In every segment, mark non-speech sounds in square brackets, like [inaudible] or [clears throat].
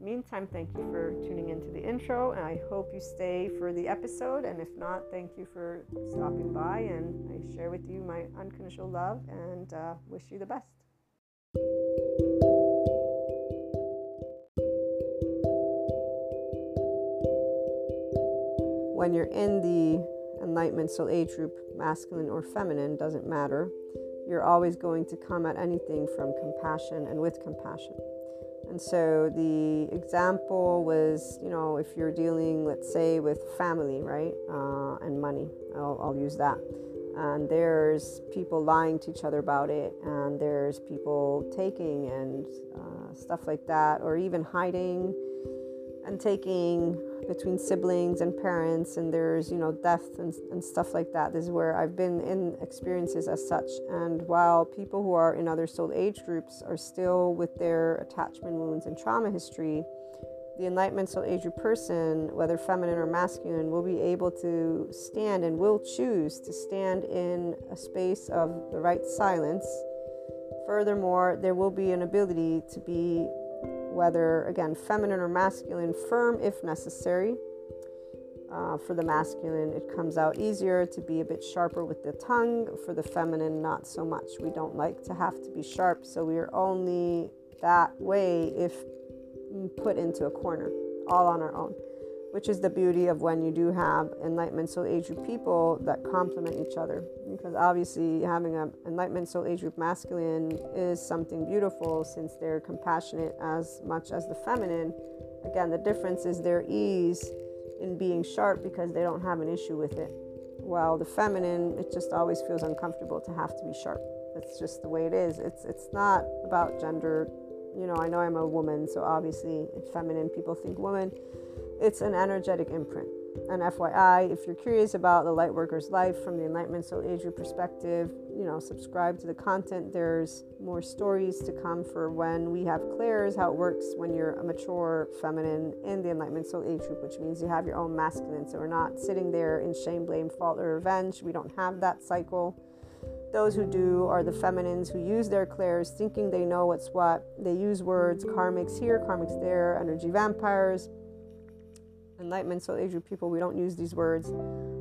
meantime, thank you for tuning into the intro, and I hope you stay for the episode. And if not, thank you for stopping by, and I share with you my unconditional love and uh, wish you the best. When you're in the enlightenment soul age group, masculine or feminine, doesn't matter. You're always going to come at anything from compassion and with compassion. And so the example was, you know, if you're dealing, let's say, with family, right, uh, and money, I'll, I'll use that. And there's people lying to each other about it, and there's people taking and uh, stuff like that, or even hiding and taking between siblings and parents and there's you know death and, and stuff like that this is where i've been in experiences as such. And while people who are in other soul age groups are still with their attachment wounds and trauma history the enlightenment soul age group person whether feminine or masculine will be able to stand and will choose to stand in a space of the right silence. Furthermore there will be an ability to be whether again feminine or masculine, firm if necessary. Uh, for the masculine, it comes out easier to be a bit sharper with the tongue. For the feminine, not so much. We don't like to have to be sharp, so we are only that way if put into a corner, all on our own which is the beauty of when you do have enlightenment soul age group people that complement each other. Because obviously, having an enlightenment soul age group masculine is something beautiful since they're compassionate as much as the feminine. Again, the difference is their ease in being sharp because they don't have an issue with it. While the feminine, it just always feels uncomfortable to have to be sharp. That's just the way it is. It's it's not about gender. You know, I know I'm a woman, so obviously, feminine. People think woman it's an energetic imprint. And FYI, if you're curious about the Lightworker's life from the Enlightenment Soul Age group perspective, you know, subscribe to the content. There's more stories to come for when we have clairs, how it works when you're a mature feminine in the Enlightenment Soul Age group, which means you have your own masculine. So we're not sitting there in shame, blame, fault, or revenge. We don't have that cycle. Those who do are the feminines who use their clairs thinking they know what's what. They use words, karmics here, karmics there, energy vampires enlightenment soul age people we don't use these words.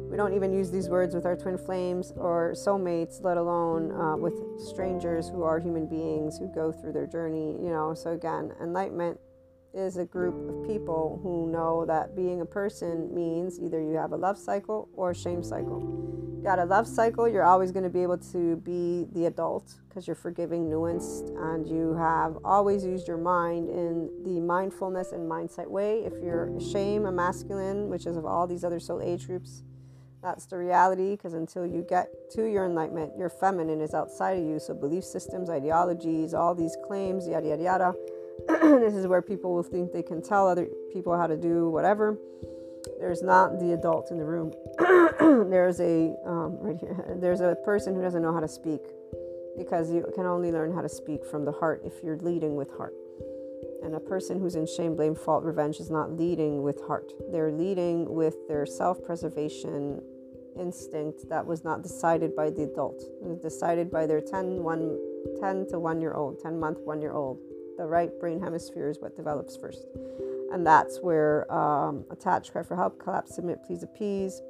We don't even use these words with our twin flames or soulmates let alone uh, with strangers who are human beings who go through their journey you know. So again enlightenment is a group of people who know that being a person means either you have a love cycle or a shame cycle. Got a love cycle, you're always going to be able to be the adult because you're forgiving, nuanced, and you have always used your mind in the mindfulness and mindset way. If you're shame, a masculine, which is of all these other soul age groups, that's the reality because until you get to your enlightenment, your feminine is outside of you. So, belief systems, ideologies, all these claims, yada, yada, yada [clears throat] this is where people will think they can tell other people how to do whatever. There's not the adult in the room. [clears throat] there's a um, right here. [laughs] There's a person who doesn't know how to speak because you can only learn how to speak from the heart if you're leading with heart. And a person who's in shame, blame, fault, revenge is not leading with heart. They're leading with their self-preservation instinct that was not decided by the adult. It was decided by their 10, one, 10 to 1 year old, 10 month, 1 year old the right brain hemisphere is what develops first. And that's where um, attach, cry for help, collapse, submit, please, appease,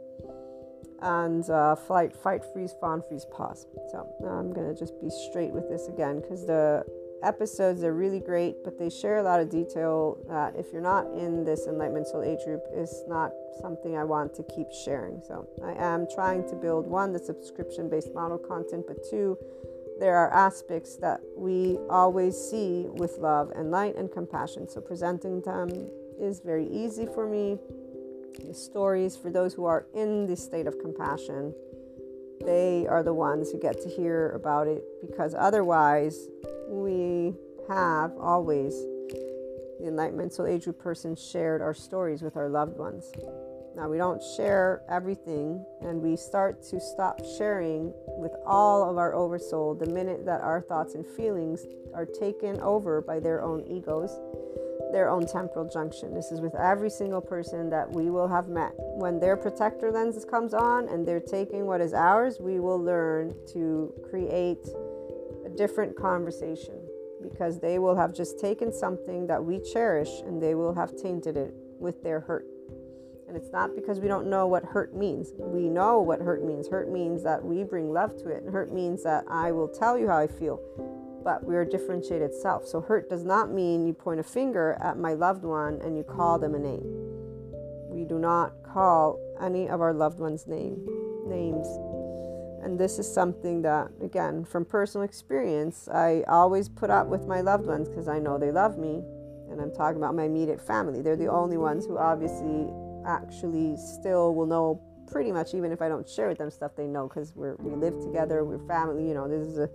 and uh, flight, fight, freeze, fawn, freeze, pause. So I'm going to just be straight with this again because the episodes are really great, but they share a lot of detail that if you're not in this enlightenment soul age group, is not something I want to keep sharing. So I am trying to build one, the subscription based model content, but two, there are aspects that we always see with love and light and compassion. So presenting them is very easy for me. The stories for those who are in this state of compassion, they are the ones who get to hear about it because otherwise we have always the Enlightenment Soul Age Group person shared our stories with our loved ones. Now, we don't share everything, and we start to stop sharing with all of our oversoul the minute that our thoughts and feelings are taken over by their own egos, their own temporal junction. This is with every single person that we will have met. When their protector lens comes on and they're taking what is ours, we will learn to create a different conversation because they will have just taken something that we cherish and they will have tainted it with their hurt. And it's not because we don't know what hurt means. We know what hurt means. Hurt means that we bring love to it. And hurt means that I will tell you how I feel. But we're a differentiated self. So hurt does not mean you point a finger at my loved one and you call them a name. We do not call any of our loved ones' name names. And this is something that, again, from personal experience, I always put up with my loved ones because I know they love me. And I'm talking about my immediate family. They're the only ones who obviously actually still will know pretty much even if I don't share with them stuff they know because we're we live together we're family you know this is a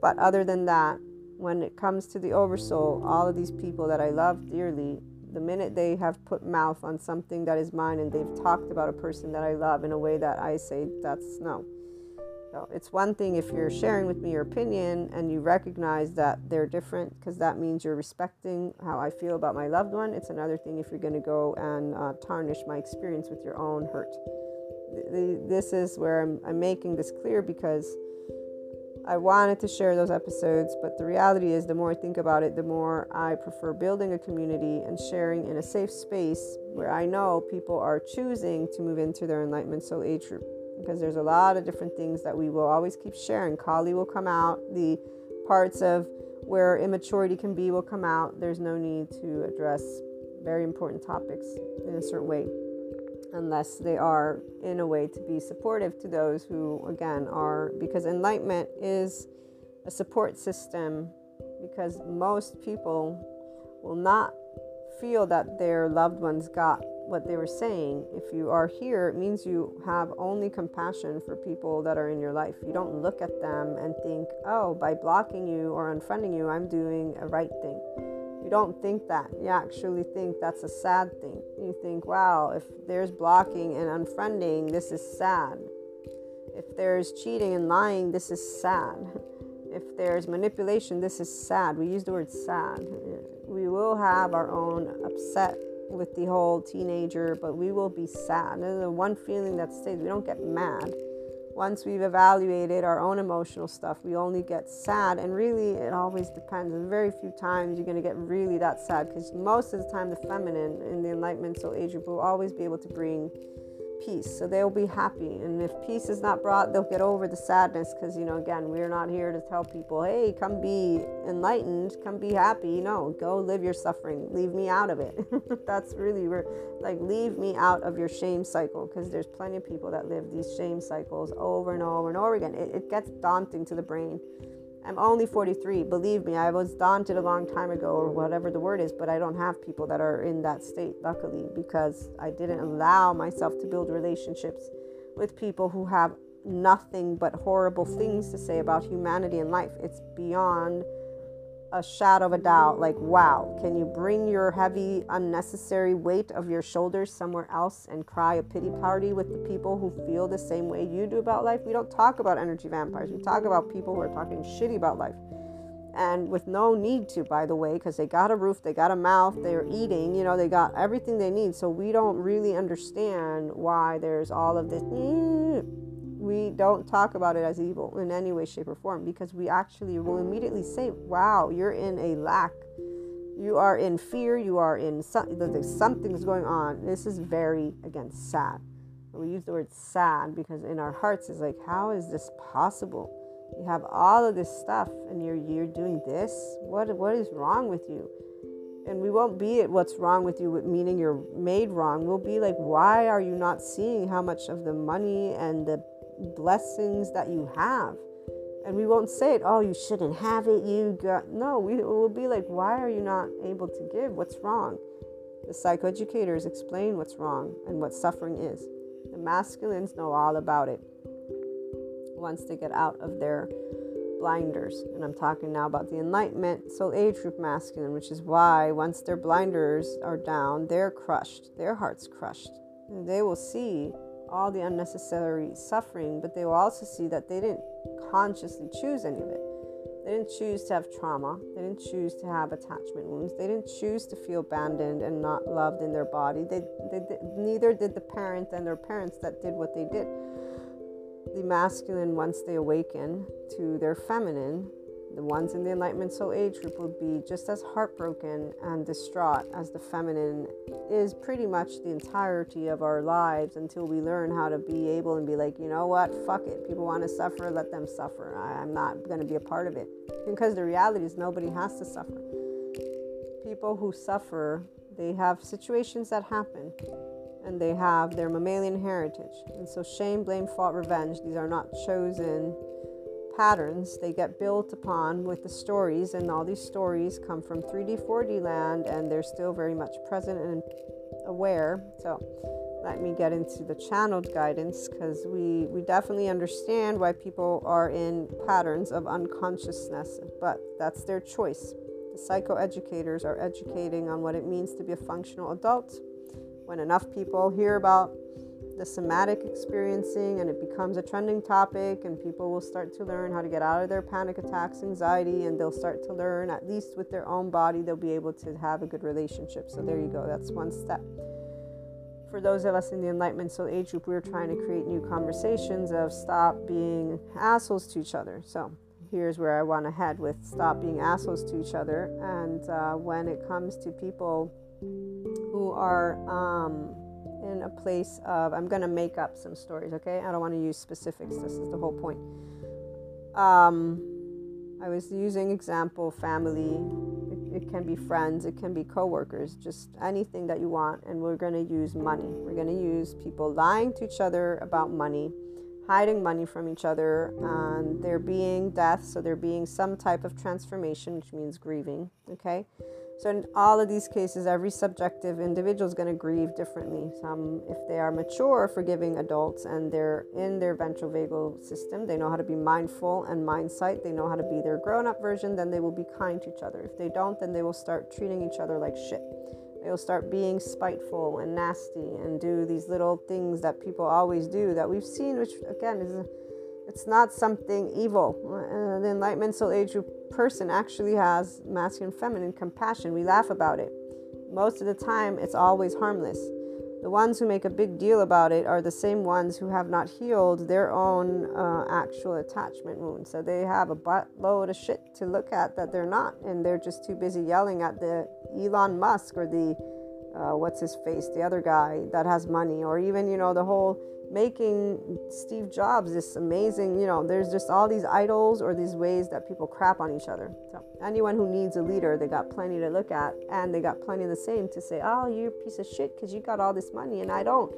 but other than that when it comes to the oversoul all of these people that I love dearly the minute they have put mouth on something that is mine and they've talked about a person that I love in a way that I say that's no so it's one thing if you're sharing with me your opinion and you recognize that they're different because that means you're respecting how I feel about my loved one. It's another thing if you're going to go and uh, tarnish my experience with your own hurt. This is where I'm, I'm making this clear because I wanted to share those episodes, but the reality is, the more I think about it, the more I prefer building a community and sharing in a safe space where I know people are choosing to move into their enlightenment soul age group because there's a lot of different things that we will always keep sharing. Kali will come out, the parts of where immaturity can be will come out. There's no need to address very important topics in a certain way unless they are in a way to be supportive to those who again are because enlightenment is a support system because most people will not feel that their loved ones got what they were saying. If you are here, it means you have only compassion for people that are in your life. You don't look at them and think, oh, by blocking you or unfriending you, I'm doing a right thing. You don't think that. You actually think that's a sad thing. You think, wow, if there's blocking and unfriending, this is sad. If there's cheating and lying, this is sad. If there's manipulation, this is sad. We use the word sad. We will have our own upset with the whole teenager, but we will be sad. And the one feeling that stays, we don't get mad. Once we've evaluated our own emotional stuff, we only get sad. And really, it always depends. There's very few times you're going to get really that sad because most of the time, the feminine in the Enlightenment Soul Age group will always be able to bring peace. So they'll be happy. And if peace is not brought, they'll get over the sadness because, you know, again, we're not here to tell people, hey, come be enlightened, come be happy. No, go live your suffering. Leave me out of it. [laughs] That's really, we're like, leave me out of your shame cycle because there's plenty of people that live these shame cycles over and over and over again. It, it gets daunting to the brain. I'm only 43. Believe me, I was daunted a long time ago, or whatever the word is, but I don't have people that are in that state, luckily, because I didn't allow myself to build relationships with people who have nothing but horrible things to say about humanity and life. It's beyond a shadow of a doubt like wow can you bring your heavy unnecessary weight of your shoulders somewhere else and cry a pity party with the people who feel the same way you do about life? We don't talk about energy vampires. We talk about people who are talking shitty about life. And with no need to by the way because they got a roof they got a mouth they're eating you know they got everything they need. So we don't really understand why there's all of this we don't talk about it as evil in any way, shape, or form because we actually will immediately say, wow, you're in a lack. You are in fear. You are in some, something's going on. This is very, again, sad. We use the word sad because in our hearts is like, how is this possible? You have all of this stuff and you're, you're doing this. What, what is wrong with you? and we won't be at what's wrong with you meaning you're made wrong we'll be like why are you not seeing how much of the money and the blessings that you have. And we won't say it, oh, you shouldn't have it. You got, no, we will be like, why are you not able to give? What's wrong? The psychoeducators explain what's wrong and what suffering is. The masculines know all about it once they get out of their blinders. And I'm talking now about the enlightenment soul age group masculine, which is why once their blinders are down, they're crushed, their heart's crushed. And they will see all the unnecessary suffering, but they will also see that they didn't consciously choose any of it. They didn't choose to have trauma. They didn't choose to have attachment wounds. They didn't choose to feel abandoned and not loved in their body. They, they, they neither did the parent and their parents that did what they did. The masculine, once they awaken to their feminine, the ones in the Enlightenment Soul Age group will be just as heartbroken and distraught as the feminine is pretty much the entirety of our lives until we learn how to be able and be like, you know what, fuck it. People want to suffer, let them suffer. I, am not going to be a part of it. Because the reality is, nobody has to suffer. People who suffer, they have situations that happen and they have their mammalian heritage. And so, shame, blame, fault, revenge, these are not chosen patterns they get built upon with the stories, and all these stories come from 3D, 4D land, and they're still very much present and aware. So, let me get into the channeled guidance because we, we definitely understand why people are in patterns of unconsciousness, but that's their choice. The psychoeducators are educating on what it means to be a functional adult. When enough people hear about the somatic experiencing and it becomes a trending topic and people will start to learn how to get out of their panic attacks anxiety and they'll start to learn at least with their own body they'll be able to have a good relationship. So there you go that's one step. For those of us in the enlightenment soul age group we're trying to create new conversations of stop being assholes to each other. So here's where i want to head with stop being assholes to each other. And uh, when it comes to people who are um, in a place of I'm to make up some stories, okay? I don't want to use specifics. This is the whole point. Um, I was using example family. It, it can be friends, it can be coworkers, just anything that you want. And we're to use money. We're to use people lying to each other about money, hiding money from each other, and there being death. So there being some type of transformation, which means grieving, okay? So, in all of these cases, every subjective individual is going to grieve differently. Some, if they are mature, forgiving adults and they're in their ventral vagal system, they know how to be mindful and mind sight, they know how to be their grown up version, then they will be kind to each other. If they don't, then they will start treating each other like shit. They will start being spiteful and nasty and do these little things that people always do that we've seen, which again is. A, it's not something evil. Uh, the enlightenment soul age person actually has masculine, feminine compassion. We laugh about it. Most of the time, it's always harmless. The ones who make a big deal about it are the same ones who have not healed their own uh, actual attachment wounds. So they have a buttload of shit to look at that they're not, and they're just too busy yelling at the Elon Musk or the uh, what's his face, the other guy that has money, or even you know the whole making Steve Jobs this amazing, you know, there's just all these idols or these ways that people crap on each other. So anyone who needs a leader, they got plenty to look at and they got plenty of the same to say, oh, you're a piece of shit because you got all this money and I don't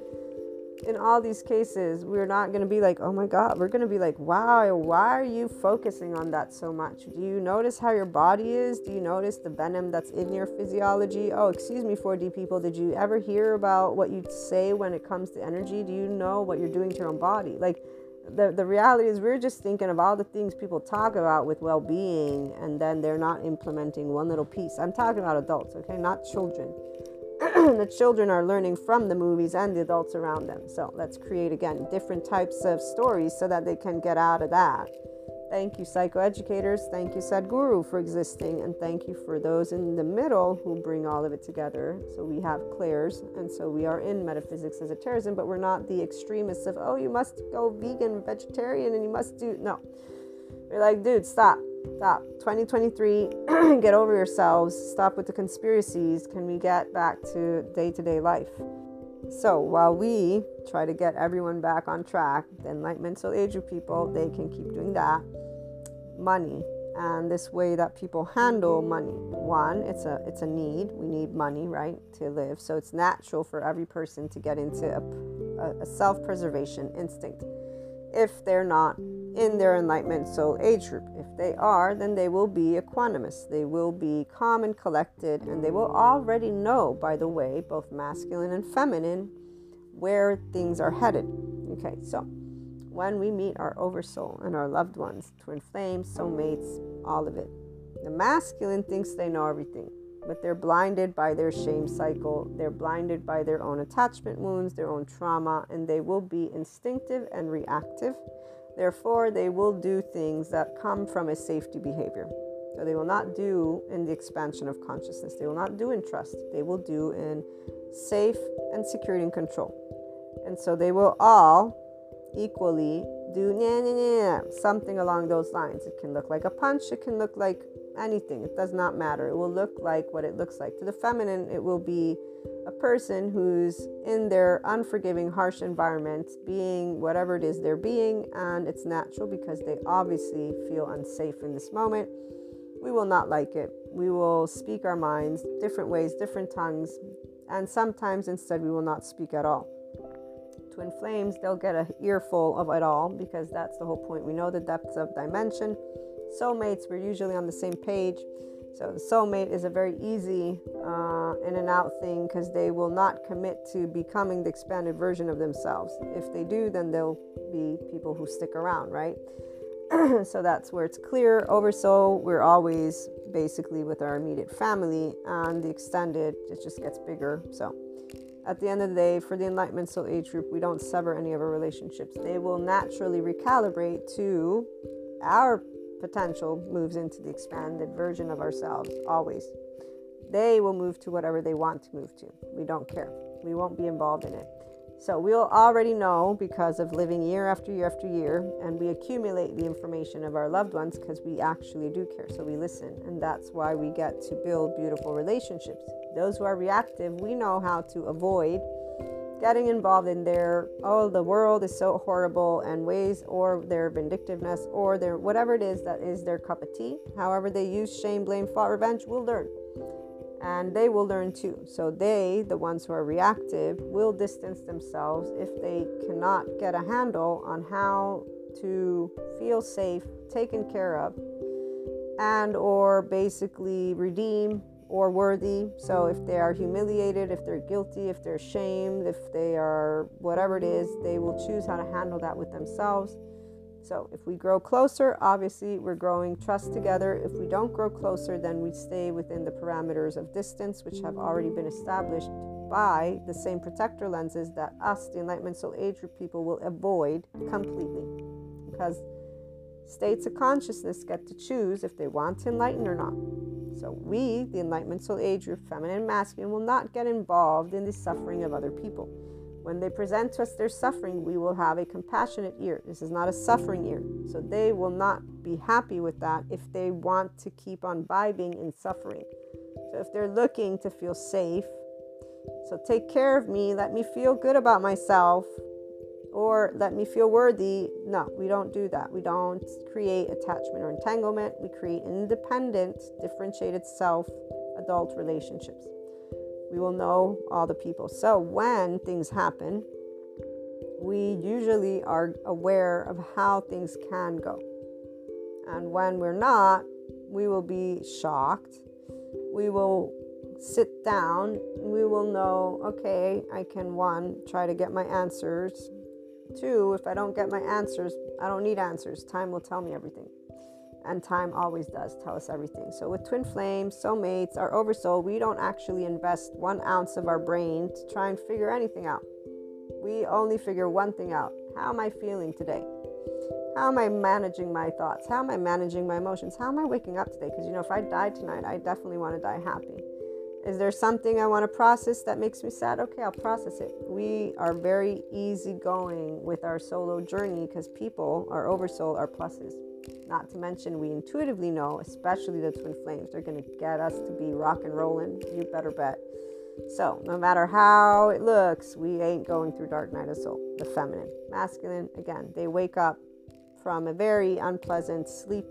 in all these cases, we're not going to be like, oh my God, we're going to be like, wow, why are you focusing on that so much? Do you notice how your body is? Do you notice the venom that's in your physiology? Oh, excuse me, 4D people, did you ever hear about what you say when it comes to energy? Do you know what you're doing to your own body? Like, the, the reality is, we're just thinking of all the things people talk about with well being, and then they're not implementing one little piece. I'm talking about adults, okay, not children. [clears throat] the children are learning from the movies and the adults around them. So let's create again different types of stories so that they can get out of that. Thank you, psychoeducators. Thank you, Sadhguru, for existing. And thank you for those in the middle who bring all of it together. So we have clairs. And so we are in metaphysics esotericism, but we're not the extremists of, oh, you must go vegan, vegetarian, and you must do. No. We're like, dude, stop. Stop. 2023, [clears throat] get over yourselves. Stop with the conspiracies. Can we get back to day to day life? So while we try to get everyone back on track, the enlightenment soul age of people, they can keep doing that. Money and this way that people handle money. One, it's a it's a need. We need money, right, to live. So it's natural for every person to get into a, a, a self-preservation instinct if they're not in their enlightenment soul age group. If they are, then they will be equanimous. They will be calm and collected, and they will already know, by the way, both masculine and feminine, where things are headed. Okay, so when we meet our oversoul and our loved ones, twin flames, soulmates, all of it. The masculine thinks they know everything, but they're blinded by their shame cycle. They're blinded by their own attachment wounds, their own trauma, and they will be instinctive and reactive. Therefore, they will do things that come from a safety behavior. So they will not do in the expansion of consciousness. They will not do in trust. They will do in safe and security and control. And so they will all equally do nah, nah, nah, something along those lines. It can look like a punch, it can look like anything. It does not matter. It will look like what it looks like. To the feminine, it will be a person who's in their unforgiving, harsh environment, being whatever it is they're being, and it's natural because they obviously feel unsafe in this moment. We will not like it. We will speak our minds different ways, different tongues, and sometimes instead we will not speak at all twin flames, they'll get a earful of it all because that's the whole point. We know the depths of dimension. Soulmates, we're usually on the same page. So the soulmate is a very easy uh, in and out thing because they will not commit to becoming the expanded version of themselves. If they do, then they'll be people who stick around, right? [clears throat] so that's where it's clear. Oversoul, we're always basically with our immediate family, and the extended, it just gets bigger. So at the end of the day, for the Enlightenment Soul Age group, we don't sever any of our relationships. They will naturally recalibrate to our potential moves into the expanded version of ourselves, always. They will move to whatever they want to move to. We don't care. We won't be involved in it. So we'll already know because of living year after year after year, and we accumulate the information of our loved ones because we actually do care. So we listen, and that's why we get to build beautiful relationships. Those who are reactive, we know how to avoid getting involved in their oh the world is so horrible and ways or their vindictiveness or their whatever it is that is their cup of tea however they use shame blame fault revenge will learn and they will learn too. So they, the ones who are reactive, will distance themselves if they cannot get a handle on how to feel safe, taken care of, and or basically redeem or worthy. So if they are humiliated, if they're guilty, if they're shamed, if they are whatever it is, they will choose how to handle that with themselves so if we grow closer, obviously we're growing trust together. If we don't grow closer, then we stay within the parameters of distance, which have already been established by the same protector lenses that us, the Enlightenment Soul Age group people, will avoid completely. Because states of consciousness get to choose if they want to enlighten or not. So we, the Enlightenment Soul Age group, feminine and masculine, will not get involved in the suffering of other people. When they present to us their suffering, we will have a compassionate ear. This is not a suffering ear. So they will not be happy with that if they want to keep on vibing in suffering. So if they're looking to feel safe, so take care of me, let me feel good about myself, or let me feel worthy. No, we don't do that. We don't create attachment or entanglement. We create independent, differentiated self adult relationships we will know all the people. So when things happen, we usually are aware of how things can go. And when we're not, we will be shocked. We will sit down. We will know, okay, I can one, try to get my answers. Two, if I don't get my answers, I don't need answers. Time will tell me everything and time always does tell us everything. So, with twin flames, soulmates, our oversoul, we don't actually invest one ounce of our brain to try and figure anything out. We only figure one thing out How am I feeling today? How am I managing my thoughts? How am I managing my emotions? How am I waking up today? Because, you know, if I die tonight, I definitely want to die happy. Is there something I want to process that makes me sad? Okay, I'll process it. We are very easygoing with our solo journey because people, our oversoul, are pluses. Not to mention, we intuitively know, especially the twin flames, they're going to get us to be rock and rolling. You better bet. So, no matter how it looks, we ain't going through dark night of soul. The feminine, masculine, again, they wake up from a very unpleasant sleep.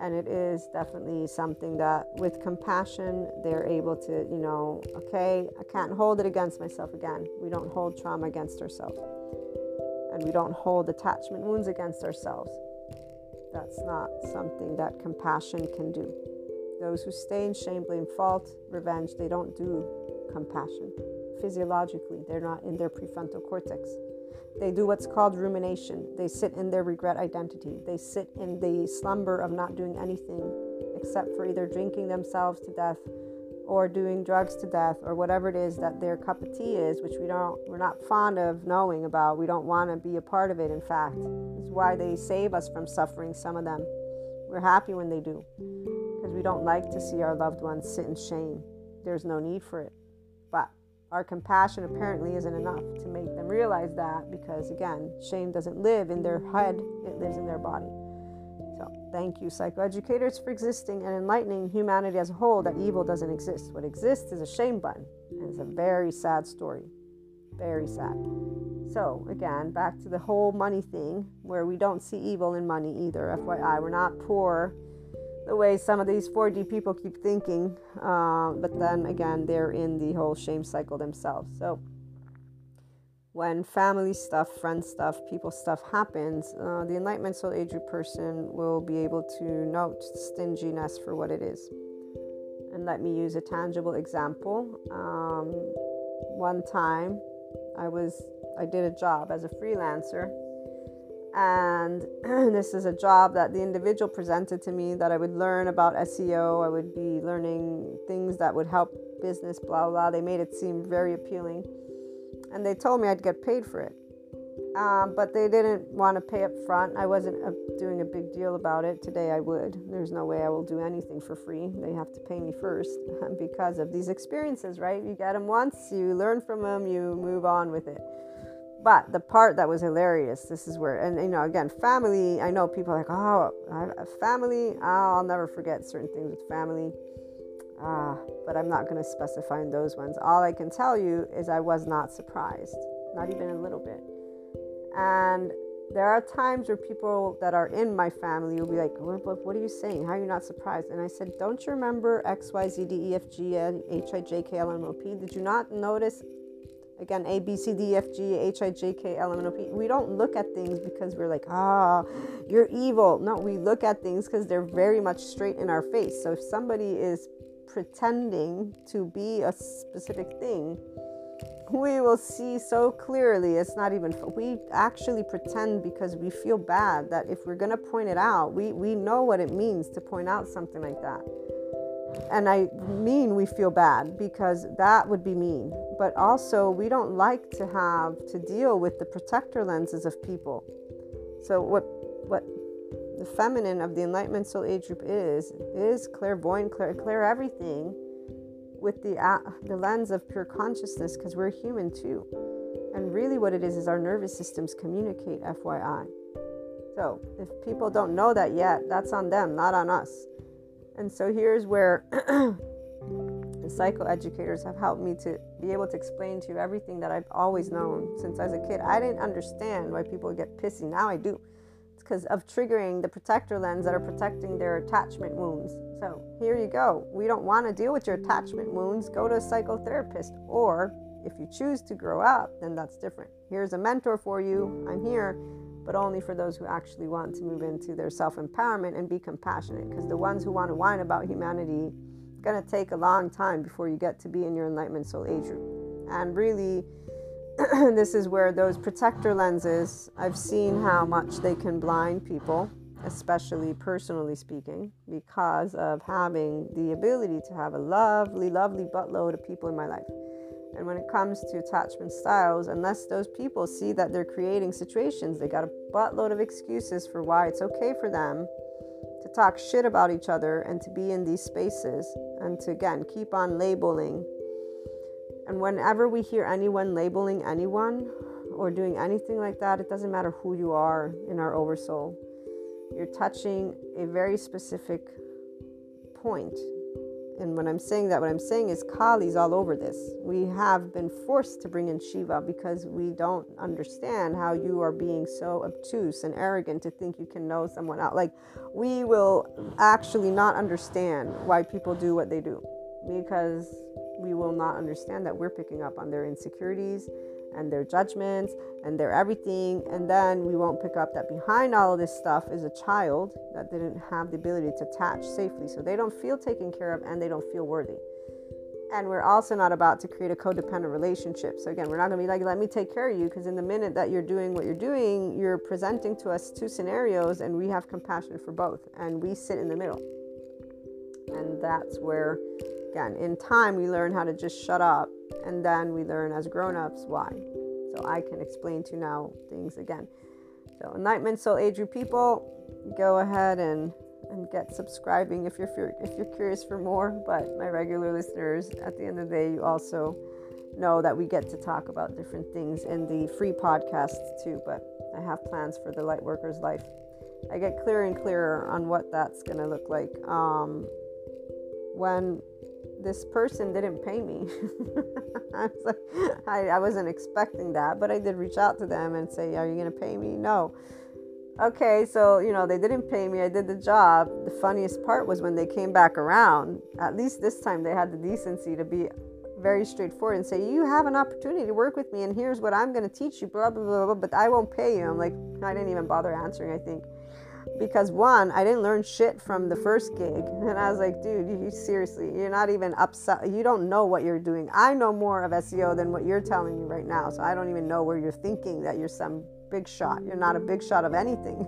And it is definitely something that, with compassion, they're able to, you know, okay, I can't hold it against myself again. We don't hold trauma against ourselves. And we don't hold attachment wounds against ourselves. That's not something that compassion can do. Those who stay in shame, blame, fault, revenge, they don't do compassion. Physiologically, they're not in their prefrontal cortex. They do what's called rumination. They sit in their regret identity. They sit in the slumber of not doing anything except for either drinking themselves to death or doing drugs to death or whatever it is that their cup of tea is, which we don't we're not fond of knowing about. We don't want to be a part of it, in fact. It's why they save us from suffering, some of them. We're happy when they do. Because we don't like to see our loved ones sit in shame. There's no need for it. Our compassion apparently isn't enough to make them realize that because again, shame doesn't live in their head, it lives in their body. So, thank you, psychoeducators, for existing and enlightening humanity as a whole that evil doesn't exist. What exists is a shame button, and it's a very sad story. Very sad. So, again, back to the whole money thing where we don't see evil in money either. FYI, we're not poor the way some of these 4D people keep thinking, uh, but then again, they're in the whole shame cycle themselves. So, when family stuff, friend stuff, people stuff happens, uh, the Enlightenment Soul Age person will be able to note stinginess for what it is. And let me use a tangible example. Um, one time, I was I did a job as a freelancer, and [clears throat] this is a job that the individual presented to me that I would learn about SEO. I would be learning things that would help business, blah blah. They made it seem very appealing and they told me I'd get paid for it. Um, but they didn't want to pay up front. I wasn't uh, doing a big deal about it. Today I would. There's no way I will do anything for free. They have to pay me first [laughs] because of these experiences, right? You get them once, you learn from them, you move on with it. But the part that was hilarious, this is where, and you know, again, family, I know people like, oh, family, oh, I'll never forget certain things with family. Ah, but I'm not going to specify in those ones. All I can tell you is I was not surprised, not even a little bit. And there are times where people that are in my family will be like, what, what, are you saying? How are you not surprised? And I said, Don't you remember X, Y, Z, D, E, F, G, H, I, J, K, L, M, O, P? Did you not notice? Again, A, B, C, D, F, G, H, I, J, K, L, M, N, O, P. We don't look at things because we're like, ah, you're evil. No, we look at things because they're very much straight in our face. So if somebody is pretending to be a specific thing, we will see so clearly it's not even we actually pretend because we feel bad that if we're going to point it out we we know what it means to point out something like that and i mean we feel bad because that would be mean. But also we don't like to have to deal with the protector lenses of people. So what what the feminine of the enlightenment soul age group is is clairvoyant clear, clear everything with the uh, the lens of pure consciousness because we're human too. And really what it is is our nervous systems communicate fyi so if people don't know that yet that's on them not on us and so here's where [clears throat] the psychoeducators have helped me to be able to explain to you everything that i've always known since i was a kid i didn't understand why people get pissy now i do It's because of triggering the protector lens that are protecting their attachment wounds. So here you go. We don't want to deal with your attachment wounds. Go to a psychotherapist. Or if you choose to grow up, then that's different. Here's a mentor for you. I'm here, but only for those who actually want to move into their self empowerment and be compassionate. Because the ones who want to whine about humanity, going to take a long time before you get to be in your enlightenment soul age group. And really, [clears throat] this is where those protector lenses, I've seen how much they can blind people, especially personally speaking, because of having the ability to have a lovely, lovely buttload of people in my life. And when it comes to attachment styles, unless those people see that they're creating situations, they got a buttload of excuses for why it's okay for them to talk shit about each other and to be in these spaces and to, again, keep on labeling and whenever we hear anyone labeling anyone or doing anything like that, it doesn't matter who you are in our oversoul. You're touching a very specific point. And when I'm saying that, what I'm saying is Kali's all over this. We have been forced to bring in Shiva because we don't understand how you are being so obtuse and arrogant to think you can know someone out. Like, we will actually not understand why people do what they do because we will not understand that we're picking up on their insecurities and their judgments and their everything. And then we won't pick up that behind all of this stuff is a child that didn't have the ability to attach safely. So they don't feel taken care of and they don't feel worthy. and we're also not about to create a codependent relationship. So again, we're not going to be like, let me take care of you, because in the minute that you're doing what you're doing, you're presenting to us two scenarios, and we have compassion for both, and we sit in the middle. And that's where, again, in time, we learn how to just shut up, and then we learn as grown-ups why. So I can explain to now things again. So enlightenment, soul age group people, go ahead and and get subscribing if you're if you're curious for more. But my regular listeners, at the end of the day, you also know that we get to talk about different things in the free podcasts too. But I have plans for the Lightworker's life. I get clearer and clearer on what that's gonna look like. Um, when this person didn't pay me. [laughs] I, was like, I, I wasn't expecting that, but I did reach out to them and say, Are you going to pay me? No okay, so you know, they didn't pay me. I did the job. The funniest part was when they came back around. At least this time they had the decency to be very straightforward and say, You have an opportunity to work with me, and here's what I'm going to teach you, blah, blah, blah, blah, but I won't pay you. I'm like, I didn't even bother answering, I think. Because one, I didn't learn shit from the first gig. [laughs] And I was like, dude, you, seriously, you're not even upset. You don't know what you're doing. I know more of SEO than what you're telling me right now. So I don't even know where you're thinking that you're some big shot. You're not a big shot of anything.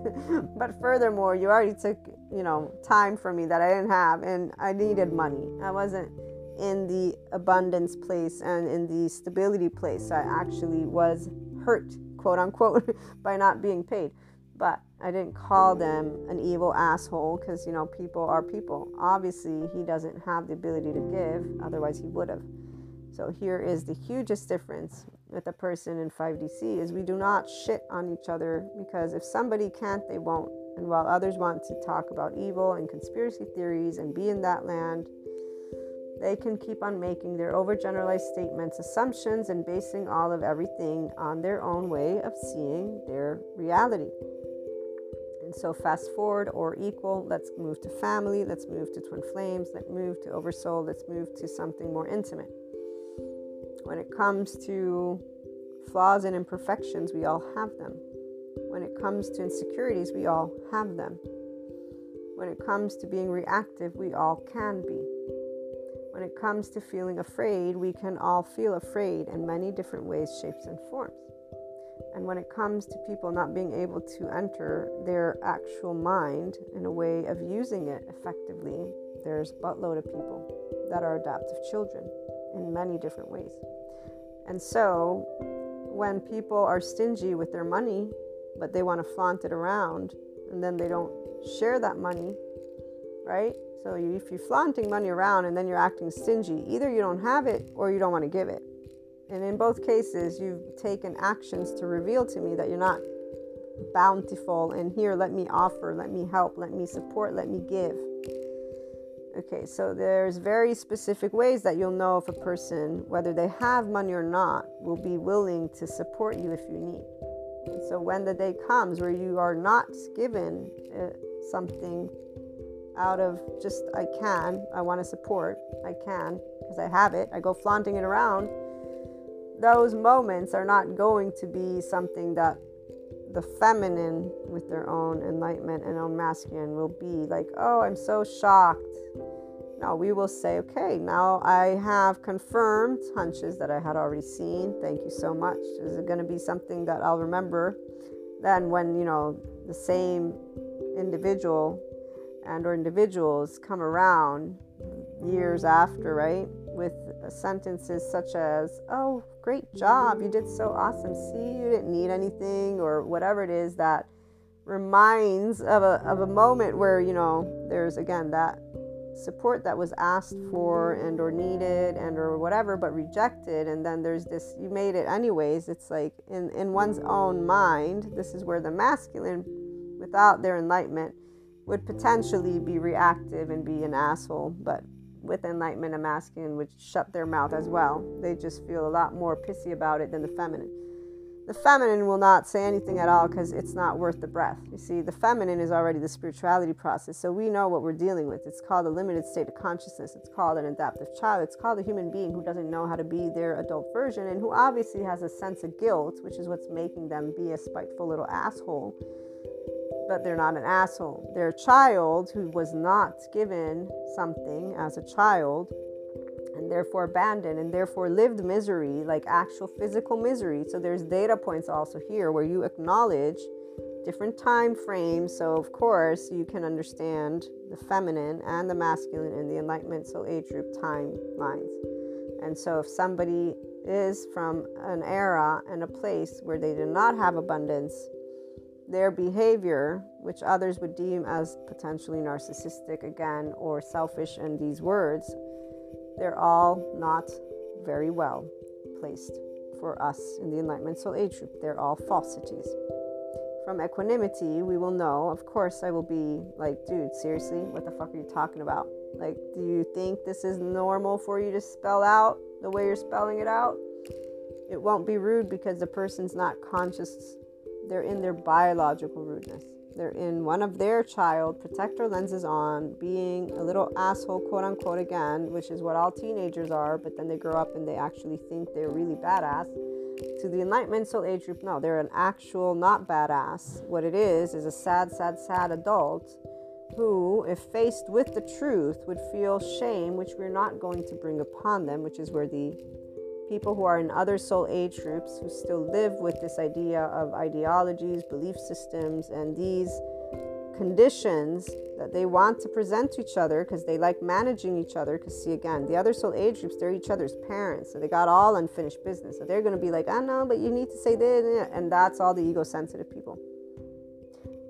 [laughs] but furthermore, you already took, you know, time from me that I didn't have and I needed money. I wasn't in the abundance place and in the stability place. I actually was hurt, quote unquote, [laughs] by not being paid. But I didn't call them an evil asshole because, you know, people are people. Obviously, he doesn't have the ability to give, otherwise, he would have. So here is the hugest difference with a person in 5DC is we do not shit on each other because if somebody can't, they won't. And while others want to talk about evil and conspiracy theories and be in that land, they can keep on making their overgeneralized statements, assumptions, and basing all of everything on their own way of seeing their reality. So, fast forward or equal, let's move to family, let's move to twin flames, let's move to oversoul, let's move to something more intimate. When it comes to flaws and imperfections, we all have them. When it comes to insecurities, we all have them. When it comes to being reactive, we all can be. When it comes to feeling afraid, we can all feel afraid in many different ways, shapes, and forms. And when it comes to people not being able to enter their actual mind in a way of using it effectively, there's buttload of people that are adaptive children in many different ways. And so, when people are stingy with their money, but they want to flaunt it around, and then they don't share that money, right? So, if you're flaunting money around and then you're acting stingy, either you don't have it or you don't want to give it. And in both cases, you've taken actions to reveal to me that you're not bountiful and here, let me offer, let me help, let me support, let me give. Okay, so there's very specific ways that you'll know if a person, whether they have money or not, will be willing to support you if you need. So when the day comes where you are not given uh, something out of just I can, I want to support, I can because I have it, I go flaunting it around. Those moments are not going to be something that the feminine with their own enlightenment and own masculine will be like, oh, I'm so shocked now we will say, okay, now I have confirmed hunches that I had already seen. Thank you so much. Is it going to be something that I'll remember? Then when, you know, the same individual and or individuals come around years after, right? With sentences such as, oh, great job. You did so awesome. See, you didn't need anything or whatever it is that reminds of a, of a moment where, you know, there's again that support that was asked for and or needed and or whatever but rejected and then there's this you made it anyways it's like in in one's own mind this is where the masculine without their enlightenment would potentially be reactive and be an asshole but with enlightenment a masculine would shut their mouth as well they just feel a lot more pissy about it than the feminine the feminine will not say anything at all because it's not worth the breath. You see, the feminine is already the spirituality process, so we know what we're dealing with. It's called a limited state of consciousness. It's called an adaptive child. It's called a human being who doesn't know how to be their adult version and who obviously has a sense of guilt, which is what's making them be a spiteful little asshole. But they're not an asshole. They're a child who was not given something as a child and therefore abandoned and therefore lived misery, like actual physical misery. So there's data points also here where you acknowledge different time frames. So, of course, you can understand the feminine and the masculine in the Enlightenment Soul Age group timelines. And so, if somebody is from an era and a place where they do not have abundance, their behavior, which others would deem as potentially narcissistic again or selfish in these words, they're all not very well placed for us in the Enlightenment Soul Age group. They're all falsities from equanimity, we will know. Of course, I will be like, dude, seriously, what the fuck are you talking about? Like, do you think this is normal for you to spell out the way you're spelling it out? It won't be rude because the person's not conscious. They're in their biological rudeness. They're in one of their child, protector lenses on, being a little asshole, quote unquote, again, which is what all teenagers are, but then they grow up and they actually think they're really badass to the Enlightenment Soul Age group, no, they're an actual not badass. What it is is a sad, sad, sad adult who, if faced with the truth, would feel shame, which we're not going to bring upon them, which is where the people who are in other soul age groups who still live with this idea of ideologies, belief systems, and these conditions that they want to present to each other because they like managing each other. Because, see, again, the other soul age groups, they're each other's parents. So they got all unfinished business. So they're going to be like, I oh, know, but you need to say this. And that's all the ego sensitive people.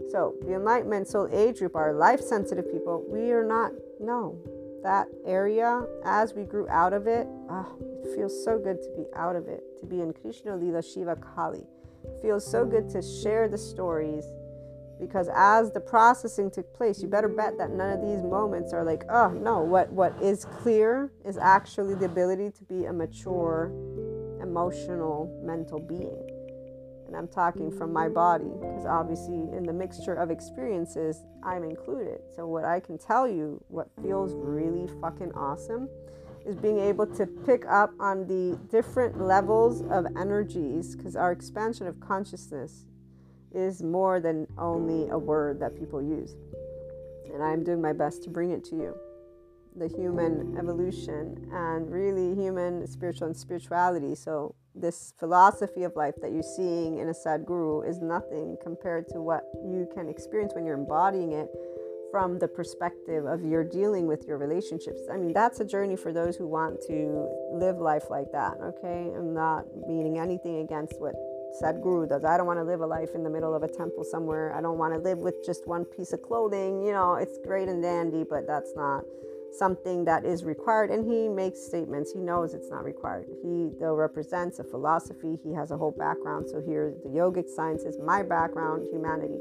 So the enlightenment soul age group are life sensitive people. We are not, no. That area, as we grew out of it, oh, it feels so good to be out of it, to be in Krishna Lila Shiva Kali. It feels so good to share the stories because as the processing took place you better bet that none of these moments are like oh no what what is clear is actually the ability to be a mature emotional mental being and i'm talking from my body because obviously in the mixture of experiences i'm included so what i can tell you what feels really fucking awesome is being able to pick up on the different levels of energies because our expansion of consciousness is more than only a word that people use. And I'm doing my best to bring it to you. The human evolution and really human spiritual and spirituality. So, this philosophy of life that you're seeing in a Sadhguru is nothing compared to what you can experience when you're embodying it from the perspective of you're dealing with your relationships. I mean, that's a journey for those who want to live life like that, okay? I'm not meaning anything against what Sadhguru does. I don't want to live a life in the middle of a temple somewhere. I don't want to live with just one piece of clothing. You know, it's great and dandy, but that's not something that is required. And he makes statements. He knows it's not required. He, though, represents a philosophy. He has a whole background. So here, the yogic sciences, my background, humanity.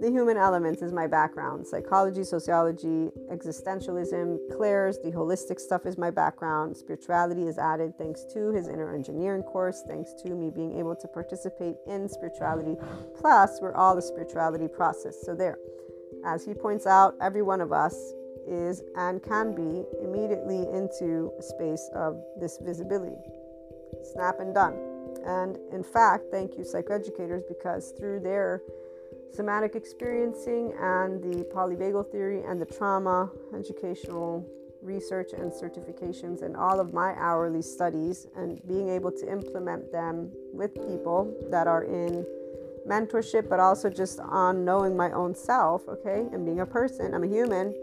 The human elements is my background. Psychology, sociology, existentialism, clairs, the holistic stuff is my background. Spirituality is added thanks to his inner engineering course, thanks to me being able to participate in spirituality. Plus, we're all the spirituality process. So, there, as he points out, every one of us is and can be immediately into a space of this visibility. Snap and done. And in fact, thank you, psychoeducators, because through their somatic experiencing and the polyvagal theory and the trauma educational research and certifications and all of my hourly studies and being able to implement them with people that are in mentorship but also just on knowing my own self okay and being a person i'm a human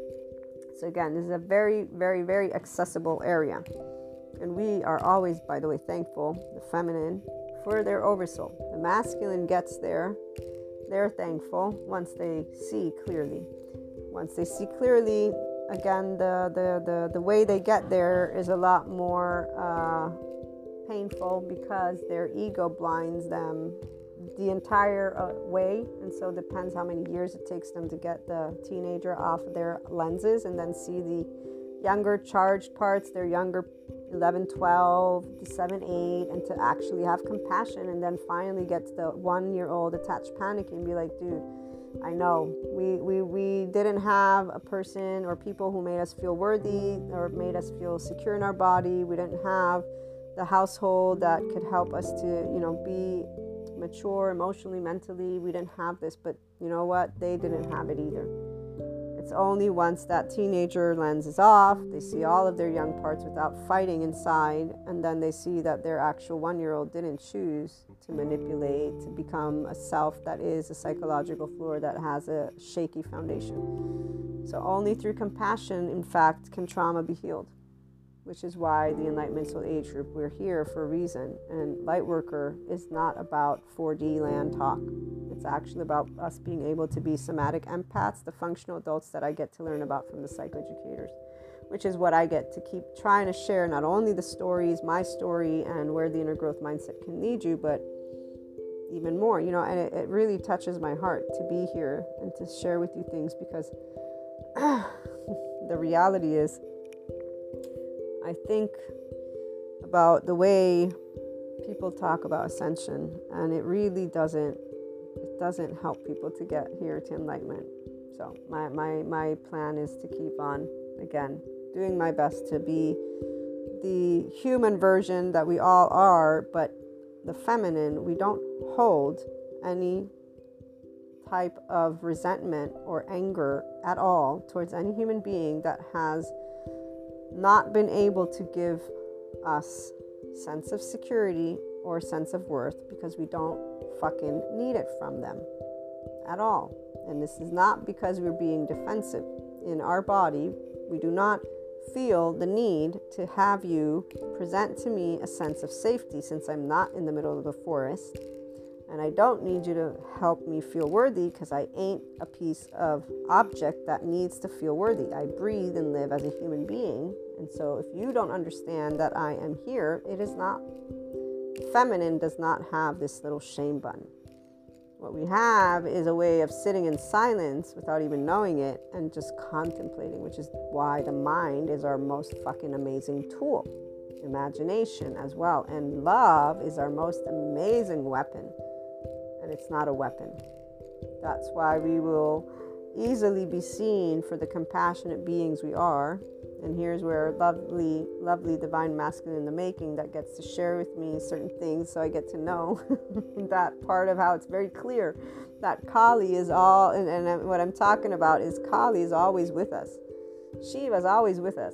so again this is a very very very accessible area. And we are always by the way thankful the feminine for their oversoul. The masculine gets there. They're thankful once they see clearly. Once they see clearly, again, the, the, the, the way they get there is a lot more uh, painful because their ego blinds them the entire uh, way. And so it depends how many years it takes them to get the teenager off their lenses and then see the younger charged parts, their younger 11, 12, 7, 8, and to actually have compassion and then finally get to the one year old attached panicking and be like, dude, I know we, we, we didn't have a person or people who made us feel worthy or made us feel secure in our body. We didn't have the household that could help us to, you know, be mature emotionally, mentally. We didn't have this, but you know what? They didn't have it either It's only once that teenager lens is off, they see all of their young parts without fighting inside, and then they see that their actual one year old didn't choose to manipulate, to become a self that is a psychological floor that has a shaky foundation. So, only through compassion, in fact, can trauma be healed, which is why the Enlightenment Soul Age group, we're here for a reason. And Lightworker is not about 4D land talk. It's actually about us being able to be somatic empaths, the functional adults that I get to learn about from the psychoeducators, which is what I get to keep trying to share not only the stories, my story, and where the inner growth mindset can lead you, but even more, you know, and it, it really touches my heart to be here and to share with you things because [clears throat] the reality is, I think about the way people talk about ascension, and it really doesn't it doesn't help people to get here to enlightenment. So my my my plan is to keep on again doing my best to be the human version that we all are, but the feminine, we don't hold any type of resentment or anger at all towards any human being that has not been able to give us sense of security or sense of worth because we don't fucking need it from them at all. And this is not because we're being defensive. In our body, we do not feel the need to have you present to me a sense of safety since I'm not in the middle of the forest. And I don't need you to help me feel worthy because I ain't a piece of object that needs to feel worthy. I breathe and live as a human being. And so if you don't understand that I am here, it is not feminine, does not have this little shame button. What we have is a way of sitting in silence without even knowing it and just contemplating, which is why the mind is our most fucking amazing tool. Imagination as well. And love is our most amazing weapon. It's not a weapon. That's why we will easily be seen for the compassionate beings we are and here's where lovely, lovely divine masculine in the making that gets to share with me certain things so I get to know [laughs] that part of how it's very clear that Kali is all, and, and what I'm talking about is Kali is always with us. Shiva is always with us.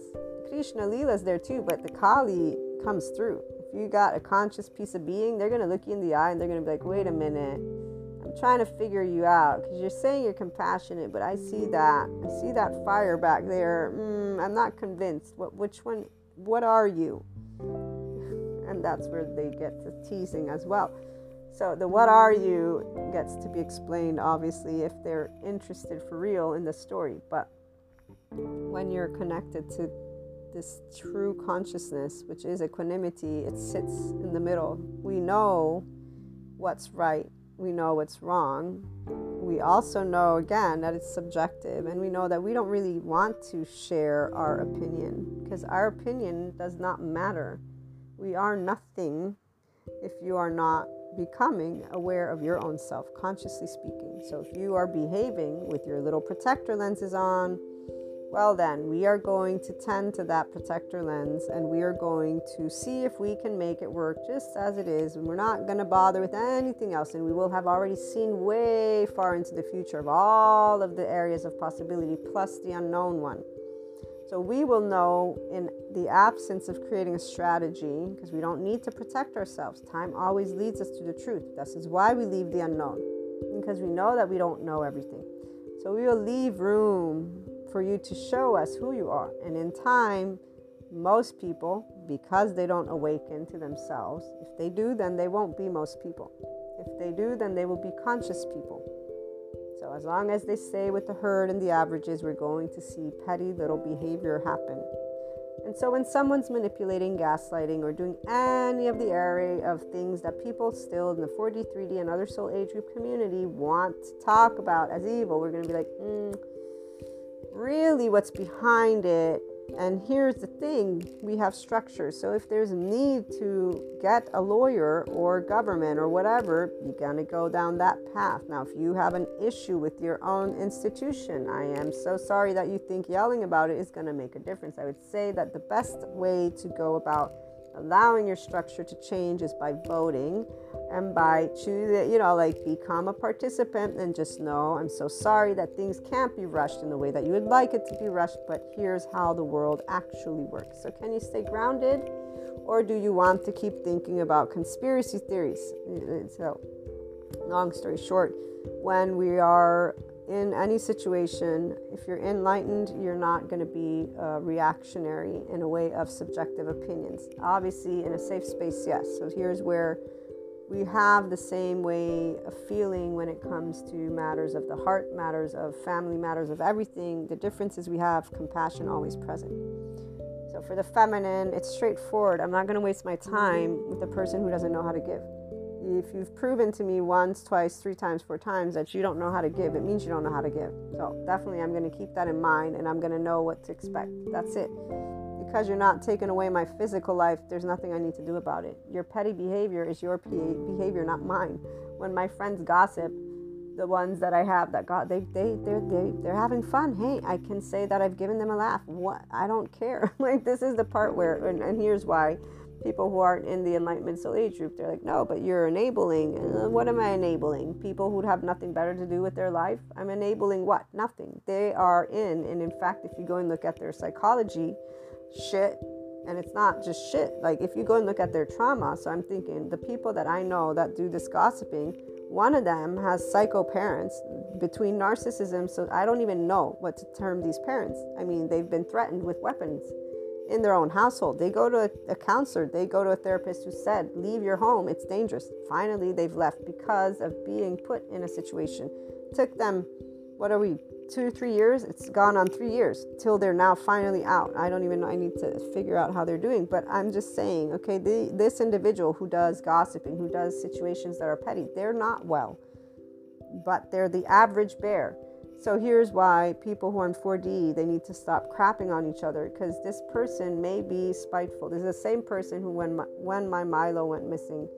Krishna Lila is there too, but the Kali comes through. If you got a conscious piece of being, they're going to look you in the eye and they're going to be like, wait a minute I'm trying to figure you out because you're saying you're compassionate, but I see that I see that fire back there. Mm, I'm not convinced. What which one? What are you? [laughs] And that's where they get to teasing as well. So the what are you gets to be explained obviously if they're interested for real in the story, but when you're connected to this true consciousness, which is equanimity, it sits in the middle. We know what's right we know what's wrong. We also know, again, that it's subjective, and we know that we don't really want to share our opinion because our opinion does not matter. We are nothing if you are not becoming aware of your own self, consciously speaking. So if you are behaving with your little protector lenses on, well, then, we are going to tend to that protector lens and we are going to see if we can make it work just as it is. And we're not going to bother with anything else. And we will have already seen way far into the future of all of the areas of possibility plus the unknown one. So we will know in the absence of creating a strategy because we don't need to protect ourselves. Time always leads us to the truth. This is why we leave the unknown because we know that we don't know everything. So we will leave room for you to show us who you are. And in time, most people, because they don't awaken to themselves, if they do, then they won't be most people. If they do, then they will be conscious people. So, as long as they stay with the herd and the averages, we're going to see petty little behavior happen. And so, when someone's manipulating, gaslighting, or doing any of the array of things that people still in the 4D, 3D, and other soul age group community want to talk about as evil, we're going to be like, mm, really what's behind it. And here's the thing we have structure. So if there's a need to get a lawyer or government or whatever, you're going to go down that path. Now, if you have an issue with your own institution, I am so sorry that you think yelling about it is going to make a difference. I would say that the best way to go about allowing your structure to change is by voting and by choosing, you know, like become a participant and just know I'm so sorry that things can't be rushed in the way that you would like it to be rushed, but here's how the world actually works. So, can you stay grounded or do you want to keep thinking about conspiracy theories? Mm, mm, so, long story short, when we are in any situation, if you're enlightened, you're not going to be uh, reactionary in a way of subjective opinions. Obviously, in a safe space, yes. So here's where we have the same way of feeling when it comes to matters of the heart, matters of family, matters of everything. The difference is we have compassion always present. So for the feminine, it's straightforward. I'm not going to waste my time with a person who doesn't know how to give if you've proven to me once, twice, three times, four times that you don't know how to give, it means you don't know how to give. So definitely, I'm going to keep that in mind and I'm going to know what to expect. That's it. Because you're not taking away my physical life, there's nothing I need to do about it. Your petty behavior is your behavior, not mine. When my friends gossip, the ones that I have that got they they they're they, they're having fun. Hey, I can say that I've given them a laugh. What I don't care. [laughs] like this is the part where and, and here's why people who aren't in the enlightenment soul age group they're like no but you're enabling. Uh, what am i enabling? People who have nothing better to do with their life? I'm enabling what? Nothing. They are in and in fact if you go and look at their psychology shit and it's not just shit. Like if you go and look at their trauma so i'm thinking the people that i know that do this gossiping one of them has psycho parents between narcissism so i don't even know what to term these parents. I mean they've been threatened with weapons in their own household. They go to a, counselor, they go to a therapist who said, Leave your home, it's dangerous. Finally, they've left because of being put in a situation. Took them, what are we, two, three years? It's gone on three years till they're now finally out. I don't even know, I need to figure out how they're doing, but I'm just saying, okay, the, this individual who does gossiping, who does situations that are petty, they're not well, but they're the average bear so here's why people who are in 4D they need to stop crapping on each other because this person may be spiteful. This is the same person who when my, when my Milo went missing,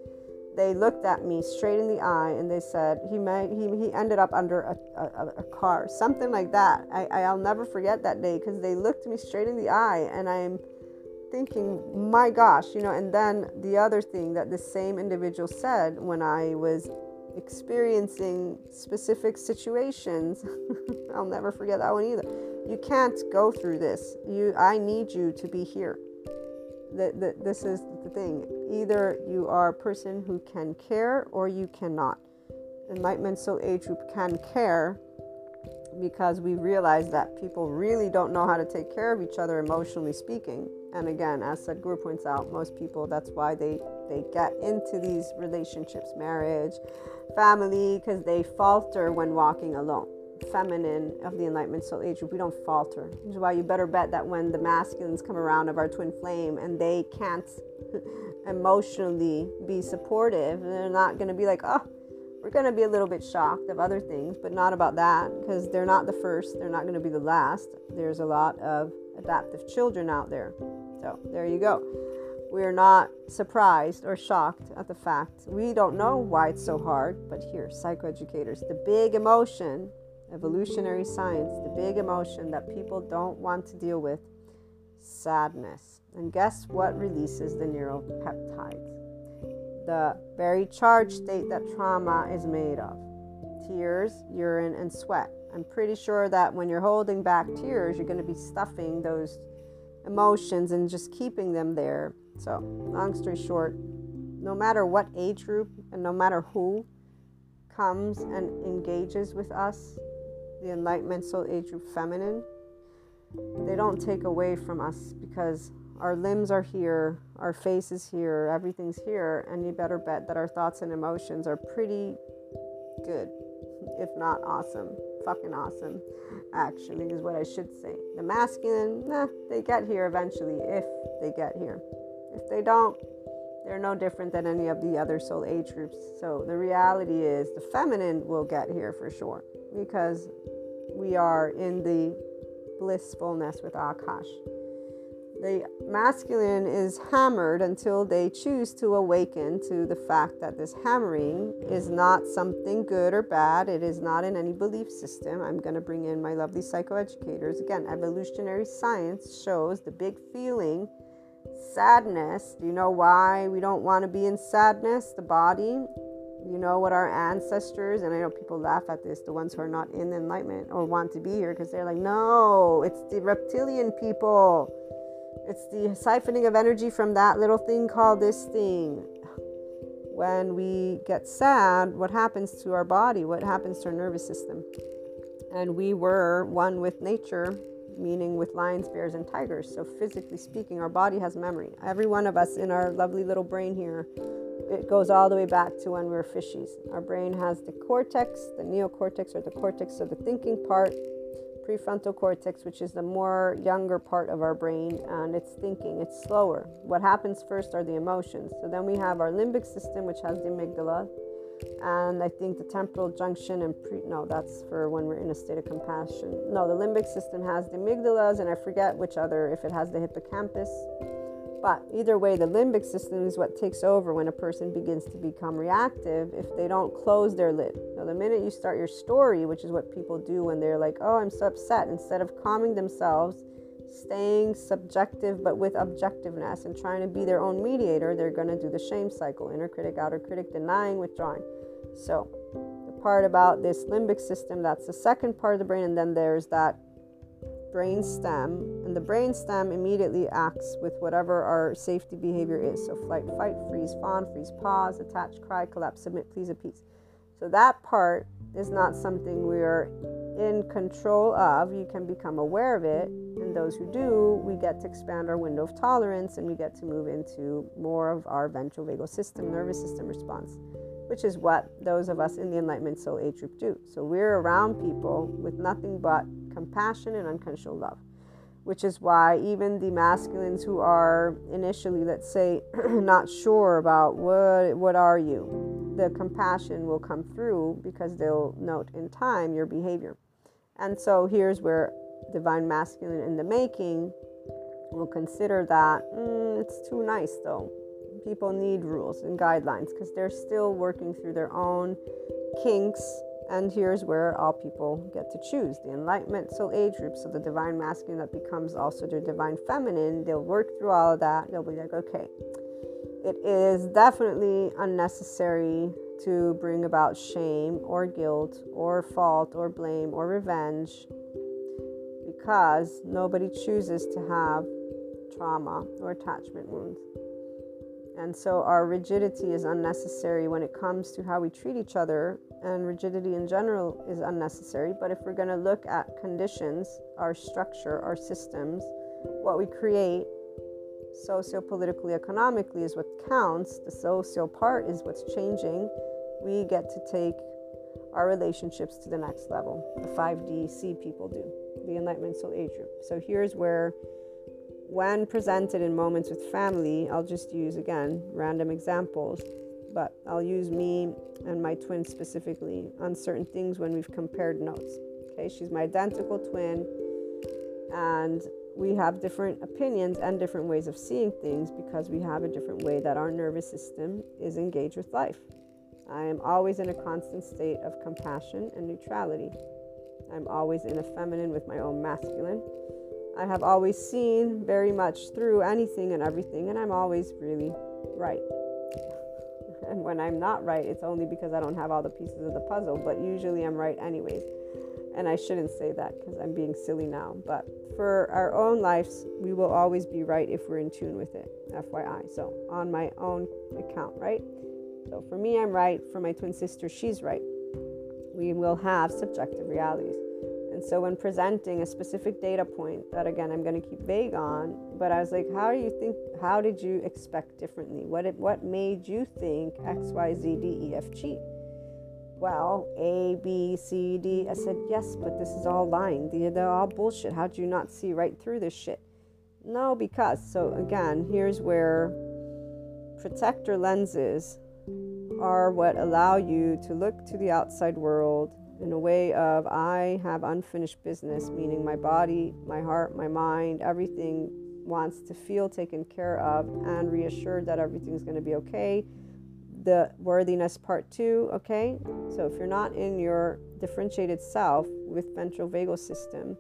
they looked at me straight in the eye and they said he may he, he ended up under a, a, a car something like that I, i'll never forget that day because they looked me straight in the eye and i'm thinking my gosh you know and then the other thing that the same individual said when i was experiencing specific situations. [laughs] I'll never forget that one either. You can't go through this. You, I need you to be here. The, this is the thing. Either you are a person who can care or you cannot. Enlightenment Soul Age Group can care because we realize that people really don't know how to take care of each other emotionally speaking. And again, as Sadhguru points out, most people that's why they they get into these relationships, marriage, family, because they falter when walking alone. Feminine of the Enlightenment Soul Age group, we don't falter. Which is why you better bet that when the masculines come around of our twin flame and they can't [laughs] emotionally be supportive, they're not going to be like, oh, we're going to be a little bit shocked of other things, but not about that because they're not the first, they're not going to be the last. There's a lot of adaptive children out there. So there you go we're not surprised or shocked at the fact. We don't know why it's so hard, but here, psychoeducators, the big emotion, evolutionary science, the big emotion that people don't want to deal with sadness. And guess what releases the neuropeptides? The very charged state that trauma is made of tears, urine, and sweat. I'm pretty sure that when you're holding back tears, you're going to be stuffing those emotions and just keeping them there so, long story short, no matter what age group and no matter who comes and engages with us, the Enlightenment Soul Age group feminine, they don't take away from us because our limbs are here, our face is here, everything's here, and you better bet that our thoughts and emotions are pretty good, if not awesome. Fucking awesome, actually, is what I should say. The masculine, nah, they get here eventually if they get here. If they don't, they're no different than any of the other soul age groups. So the reality is the feminine will get here for sure because we are in the blissfulness with Akash. The masculine is hammered until they choose to awaken to the fact that this hammering is not something good or bad. It is not in any belief system. I'm going to bring in my lovely psychoeducators. Again, evolutionary science shows the big feeling Sadness. Do you know why we don't want to be in sadness? The body. You know what our ancestors, and I know people laugh at this, the ones who are not in enlightenment or want to be here, because they're like, no, it's the reptilian people. It's the siphoning of energy from that little thing called this thing. When we get sad, what happens to our body? What happens to our nervous system? And we were one with nature meaning with lions, bears, and tigers. So, physically speaking, our body has memory. Every one of us in our lovely little brain here, it goes all the way back to when we were fishies. Our brain has the cortex, the neocortex, or the cortex, so the thinking part, prefrontal cortex, which is the more younger part of our brain, and it's thinking, it's slower. What happens first are the emotions. So, then we have our limbic system, which has the amygdala and I think the temporal junction and pre no, that's for when we're in a state of compassion. No, the limbic system has the amygdalas, and I forget which other if it has the hippocampus. But either way, the limbic system is what takes over when a person begins to become reactive if they don't close their lid. Now, the minute you start your story, which is what people do when they're like, oh, I'm so upset, instead of calming themselves, staying subjective but with objectiveness and trying to be their own mediator, they're going to do the shame cycle inner critic, outer critic, denying, withdrawing. So, the part about this limbic system, that's the second part of the brain, and then there's that brain stem, and the brain stem immediately acts with whatever our safety behavior is. So, flight, fight, freeze, fawn, freeze, pause, attach, cry, collapse, submit, please, appease. So, that part is not something we're in control of. You can become aware of it. And those who do, we get to expand our window of tolerance and we get to move into more of our ventral vagal system, nervous system response, which is what those of us in the Enlightenment Soul Age group do. So we're around people with nothing but compassion and unconditional love. Which is why even the masculines who are initially, let's say, [clears throat] not sure about what what are you, the compassion will come through because they'll note in time your behavior. And so here's where divine masculine in the making will consider that mm, it's too nice though. People need rules and guidelines because they're still working through their own kinks. And here's where all people get to choose the enlightenment soul age group. So the divine masculine that becomes also their divine feminine, they'll work through all of that. They'll be like, okay, it is definitely unnecessary to bring about shame or guilt or fault or blame or revenge because nobody chooses to have trauma or attachment wounds. And so our rigidity is unnecessary when it comes to how we treat each other, and rigidity in general is unnecessary. But if we're going to look at conditions, our structure, our systems, what we create, socio politically, economically is what counts. The social part is what's changing we get to take our relationships to the next level. The 5DC people do, the Enlightenment Soul Age group. So here's where, when presented in moments with family, I'll just use again random examples, but I'll use me and my twin specifically on certain things when we've compared notes. Okay, she's my identical twin, and we have different opinions and different ways of seeing things because we have a different way that our nervous system is engaged with life. I am always in a constant state of compassion and neutrality. I'm always in a feminine with my own masculine. I have always seen very much through anything and everything, and I'm always really right. [laughs] And when I'm not right, it's only because I don't have all the pieces of the puzzle, but usually I'm right anyways. And I shouldn't say that because I'm being silly now. But for our own lives, we will always be right if we're in tune with it, FYI. So, on my own account, right? So for me, I'm right. For my twin sister, she's right. We will have subjective realities. And so when presenting a specific data point that again I'm going to keep vague on, but I was like, how do you think? How did you expect differently? What what made you think X Y Z D E F G? Well, A B C D. I said yes, but this is all lying. They're, all bullshit. How do you not see right through this shit? No, because so again, here's where protector lenses are what allow you to look to the outside world in a way of I have unfinished business, meaning my body, my heart, my mind, everything wants to feel taken care of and reassured that everything's going to be okay. The worthiness part two, okay? So if you're not in your differentiated self with ventral vagal system,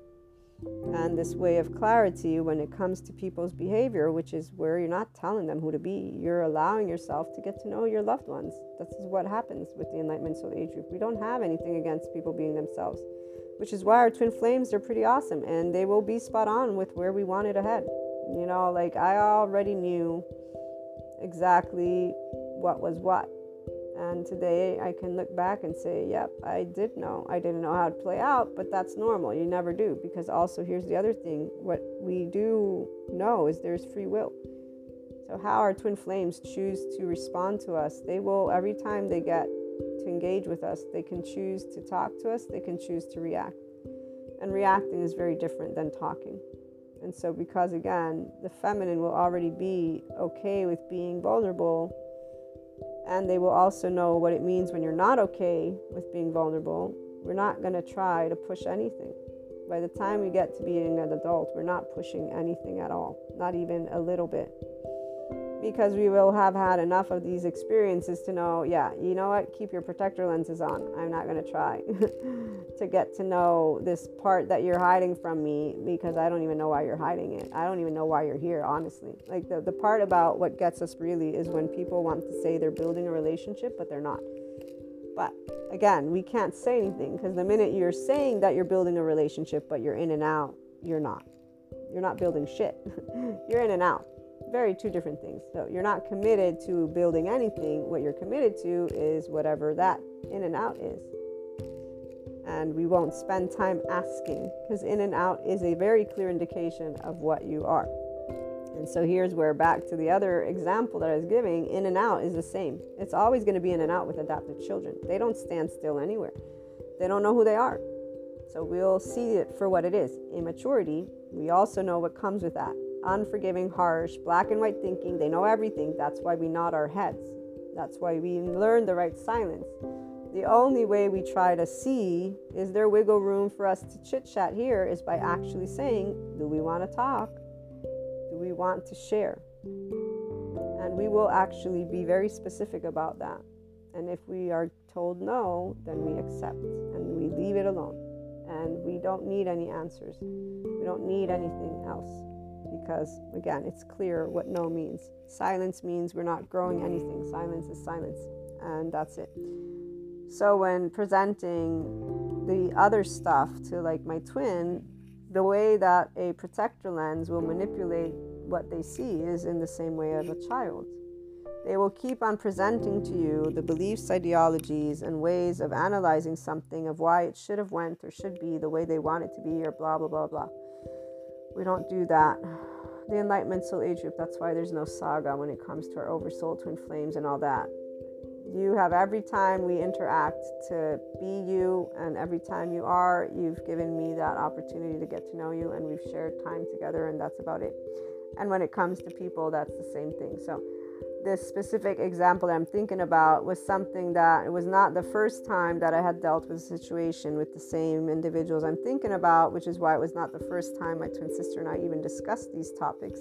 and this way of clarity when it comes to people's behavior, which is where you're not telling them who to be, you're allowing yourself to get to know your loved ones. This is what happens with the Enlightenment Soul Age group. We don't have anything against people being themselves, which is why our twin flames are pretty awesome and they will be spot on with where we wanted ahead. You know, like I already knew exactly what was what and today I can look back and say, yep, I did know. I didn't know how to play out, but that's normal. You never do. Because also, here's the other thing what we do know is there's free will. So, how our twin flames choose to respond to us, they will, every time they get to engage with us, they can choose to talk to us, they can choose to react. And reacting is very different than talking. And so, because again, the feminine will already be okay with being vulnerable and they will also know what it means when you're not okay with being vulnerable. We're not going to try to push anything. By the time we get to being an adult, we're not pushing anything at all, not even a little bit because we will have had enough of these experiences to know, yeah, you know what, keep your protector lenses on. I'm not going to try [laughs] to get to know this part that you're hiding from me because I don't even know why you're hiding it. I don't even know why you're here, honestly. Like the, the part about what gets us really is when people want to say they're building a relationship, but they're not. But again, we can't say anything because the minute you're saying that you're building a relationship, but you're in and out, you're not. You're not building shit. [laughs] you're in and out very two different things. So you're not committed to building anything. What you're committed to is whatever that in and out is. And we won't spend time asking because in and out is a very clear indication of what you are. And so here's where back to the other example that I was giving in and out is the same. It's always going to be in and out with adaptive children. They don't stand still anywhere, they don't know who they are. So we'll see it for what it is immaturity. We also know what comes with that unforgiving, harsh, black and white thinking. They know everything. That's why we nod our heads. That's why we learn the right silence. The only way we try to see is there wiggle room for us to chit chat here is by actually saying, Do we want to talk? Do we want to share? And we will actually be very specific about that. And if we are told no, then we accept and we leave it alone. And we don't need any answers, we don't need anything else because, again, it's clear what no means. Silence means we're not growing anything, silence is silence, and that's it. So, when presenting the other stuff to like my twin, the way that a protector lens will manipulate what they see is in the same way of a child. They will keep on presenting to you the beliefs, ideologies, and ways of analyzing something of why it should have went or should be the way they want it to be or blah blah blah blah. We don't do that. The Enlightenment Soul Age group, that's why there's no saga when it comes to our oversoul twin flames and all that. You have every time we interact to be you, and every time you are, you've given me that opportunity to get to know you, and we've shared time together, and that's about it. And when it comes to people, that's the same thing. So, this specific example that I'm thinking about was something that it was not the first time that I had dealt with a situation with the same individuals I'm thinking about, which is why it was not the first time my twin sister and I even discussed these topics.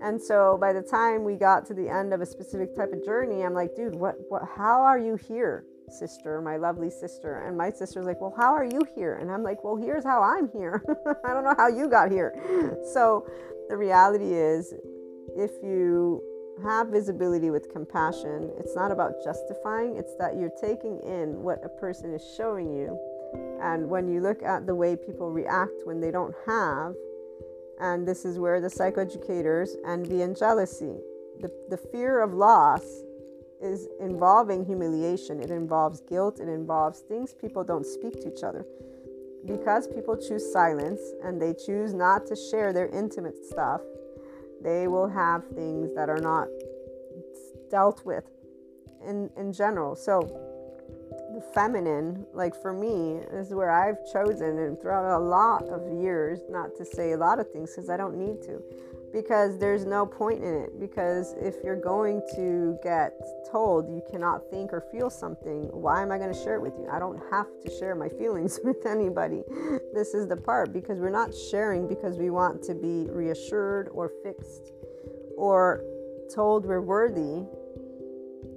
And so by the time we got to the end of a specific type of journey, I'm like, dude, what, what, how are you here, sister, my lovely sister? And my sister's like, well, how are you here? And I'm like, well, here's how I'm here. [laughs] I don't know how you got here. [laughs] So the reality is, if you have visibility with compassion. It's not about justifying, it's that you're taking in what a person is showing you. And when you look at the way people react when they don't have, and this is where the psychoeducators envy and jealousy, the, the fear of loss is involving humiliation, it involves guilt, it involves things people don't speak to each other. Because people choose silence and they choose not to share their intimate stuff, they will have things that are not dealt with in, in general. So, the feminine, like for me, is where I've chosen and throughout a lot of years not to say a lot of things because I don't need to because there's no point in it. Because if you're going to get told you cannot think or feel something, why am I going to share it with you? I don't have to share my feelings [laughs] with anybody. This is the part because we're not sharing because we want to be reassured or fixed or told we're worthy.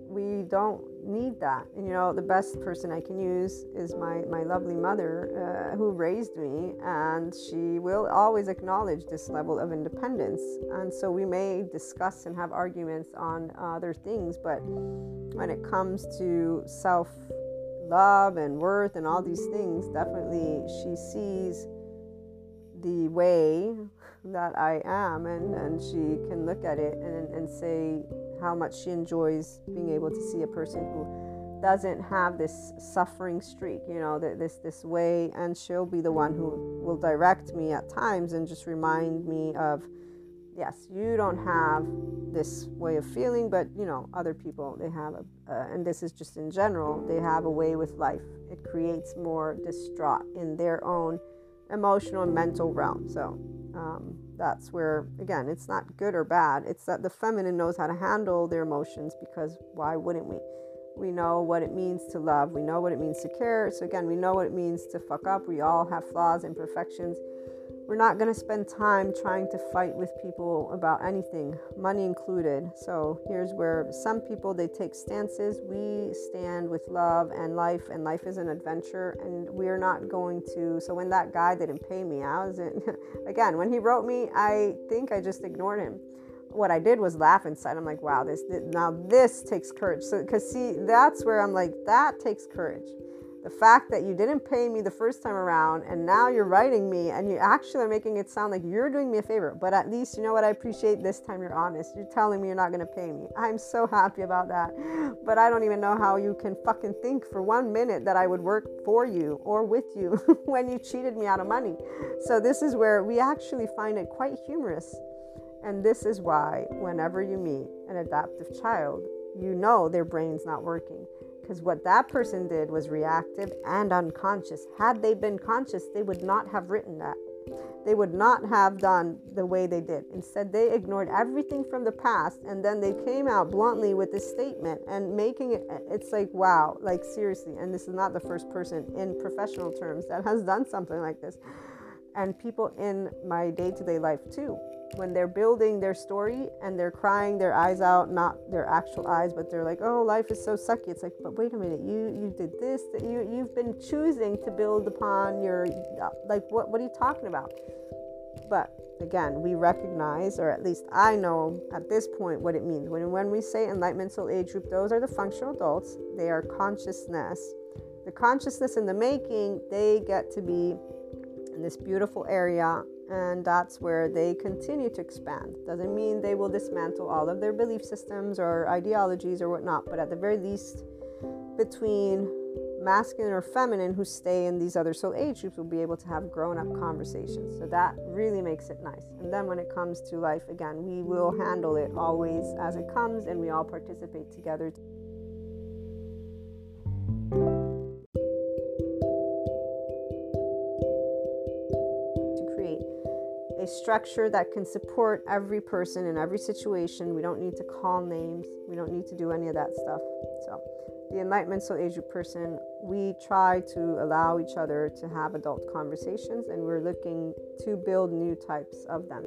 we don't need that. And, you know, the best person I can use is my, my lovely mother uh, who raised me, and she will always acknowledge this level of independence. And so we may discuss and have arguments on other things, but when it comes to self love and worth and all these things, definitely she sees the way that I am, and, and she can look at it and, and say how much she enjoys being able to see a person who doesn't have this suffering streak, you know, this this way, and she'll be the one who will direct me at times and just remind me of, yes, you don't have this way of feeling, but you know, other people they have a, uh, and this is just in general, they have a way with life. It creates more distraught in their own emotional and mental realm. So um, that's where, again, it's not good or bad. It's that the feminine knows how to handle their emotions because why wouldn't we? We know what it means to love. We know what it means to care. So, again, we know what it means to fuck up. We all have flaws, imperfections. We're not going to spend time trying to fight with people about anything, money included. So here's where some people they take stances. We stand with love and life, and life is an adventure, and we're not going to. So when that guy didn't pay me, I was in, [laughs] again when he wrote me, I think I just ignored him what I did was laugh inside. I'm like, wow, this, this now this takes courage. So, because see, that's where I'm like, that takes courage the fact that you didn't pay me the first time around and now you're writing me and you actually are making it sound like you're doing me a favor but at least you know what? I appreciate this time you're honest. You're telling me you're not going to pay me. I'm so happy about that. But i don't even know how you can fucking think for one minute that i would work for you or with you [laughs] when you cheated me out of money. So this is where we actually find it quite humorous. And this is why whenever you meet an adoptive child you know their brain's not working because what that person did was reactive and unconscious. Had they been conscious, they would not have written that. They would not have done the way they did. Instead, they ignored everything from the past and then they came out bluntly with this statement and making it, it's like, wow, like seriously. And this is not the first person in professional terms that has done something like this. And people in my day to day life too when they're building their story and they're crying their eyes out, not their actual eyes, but they're like, "Oh, life is so sucky." It's like, but wait a minute, you you did this, that you you've been choosing to build upon your uh, like what what are you talking about? But again, we recognize, or at least I know at this point what it means. When when we say enlightenment soul age group, those are the functional adults. They are consciousness. The consciousness in the making, they get to be in this beautiful area and that's where they continue to expand. Doesn't mean they will dismantle all of their belief systems or ideologies or whatnot, but at the very least, between masculine or feminine who stay in these other soul age groups will be able to have grown up conversations. So that really makes it nice. And then when it comes to life, again, we will handle it always as it comes and we all participate together. Structure that can support every person in every situation. We don't need to call names. We don't need to do any of that stuff. So, the Enlightenment Soul Age person, we try to allow each other to have adult conversations, and we're looking to build new types of them.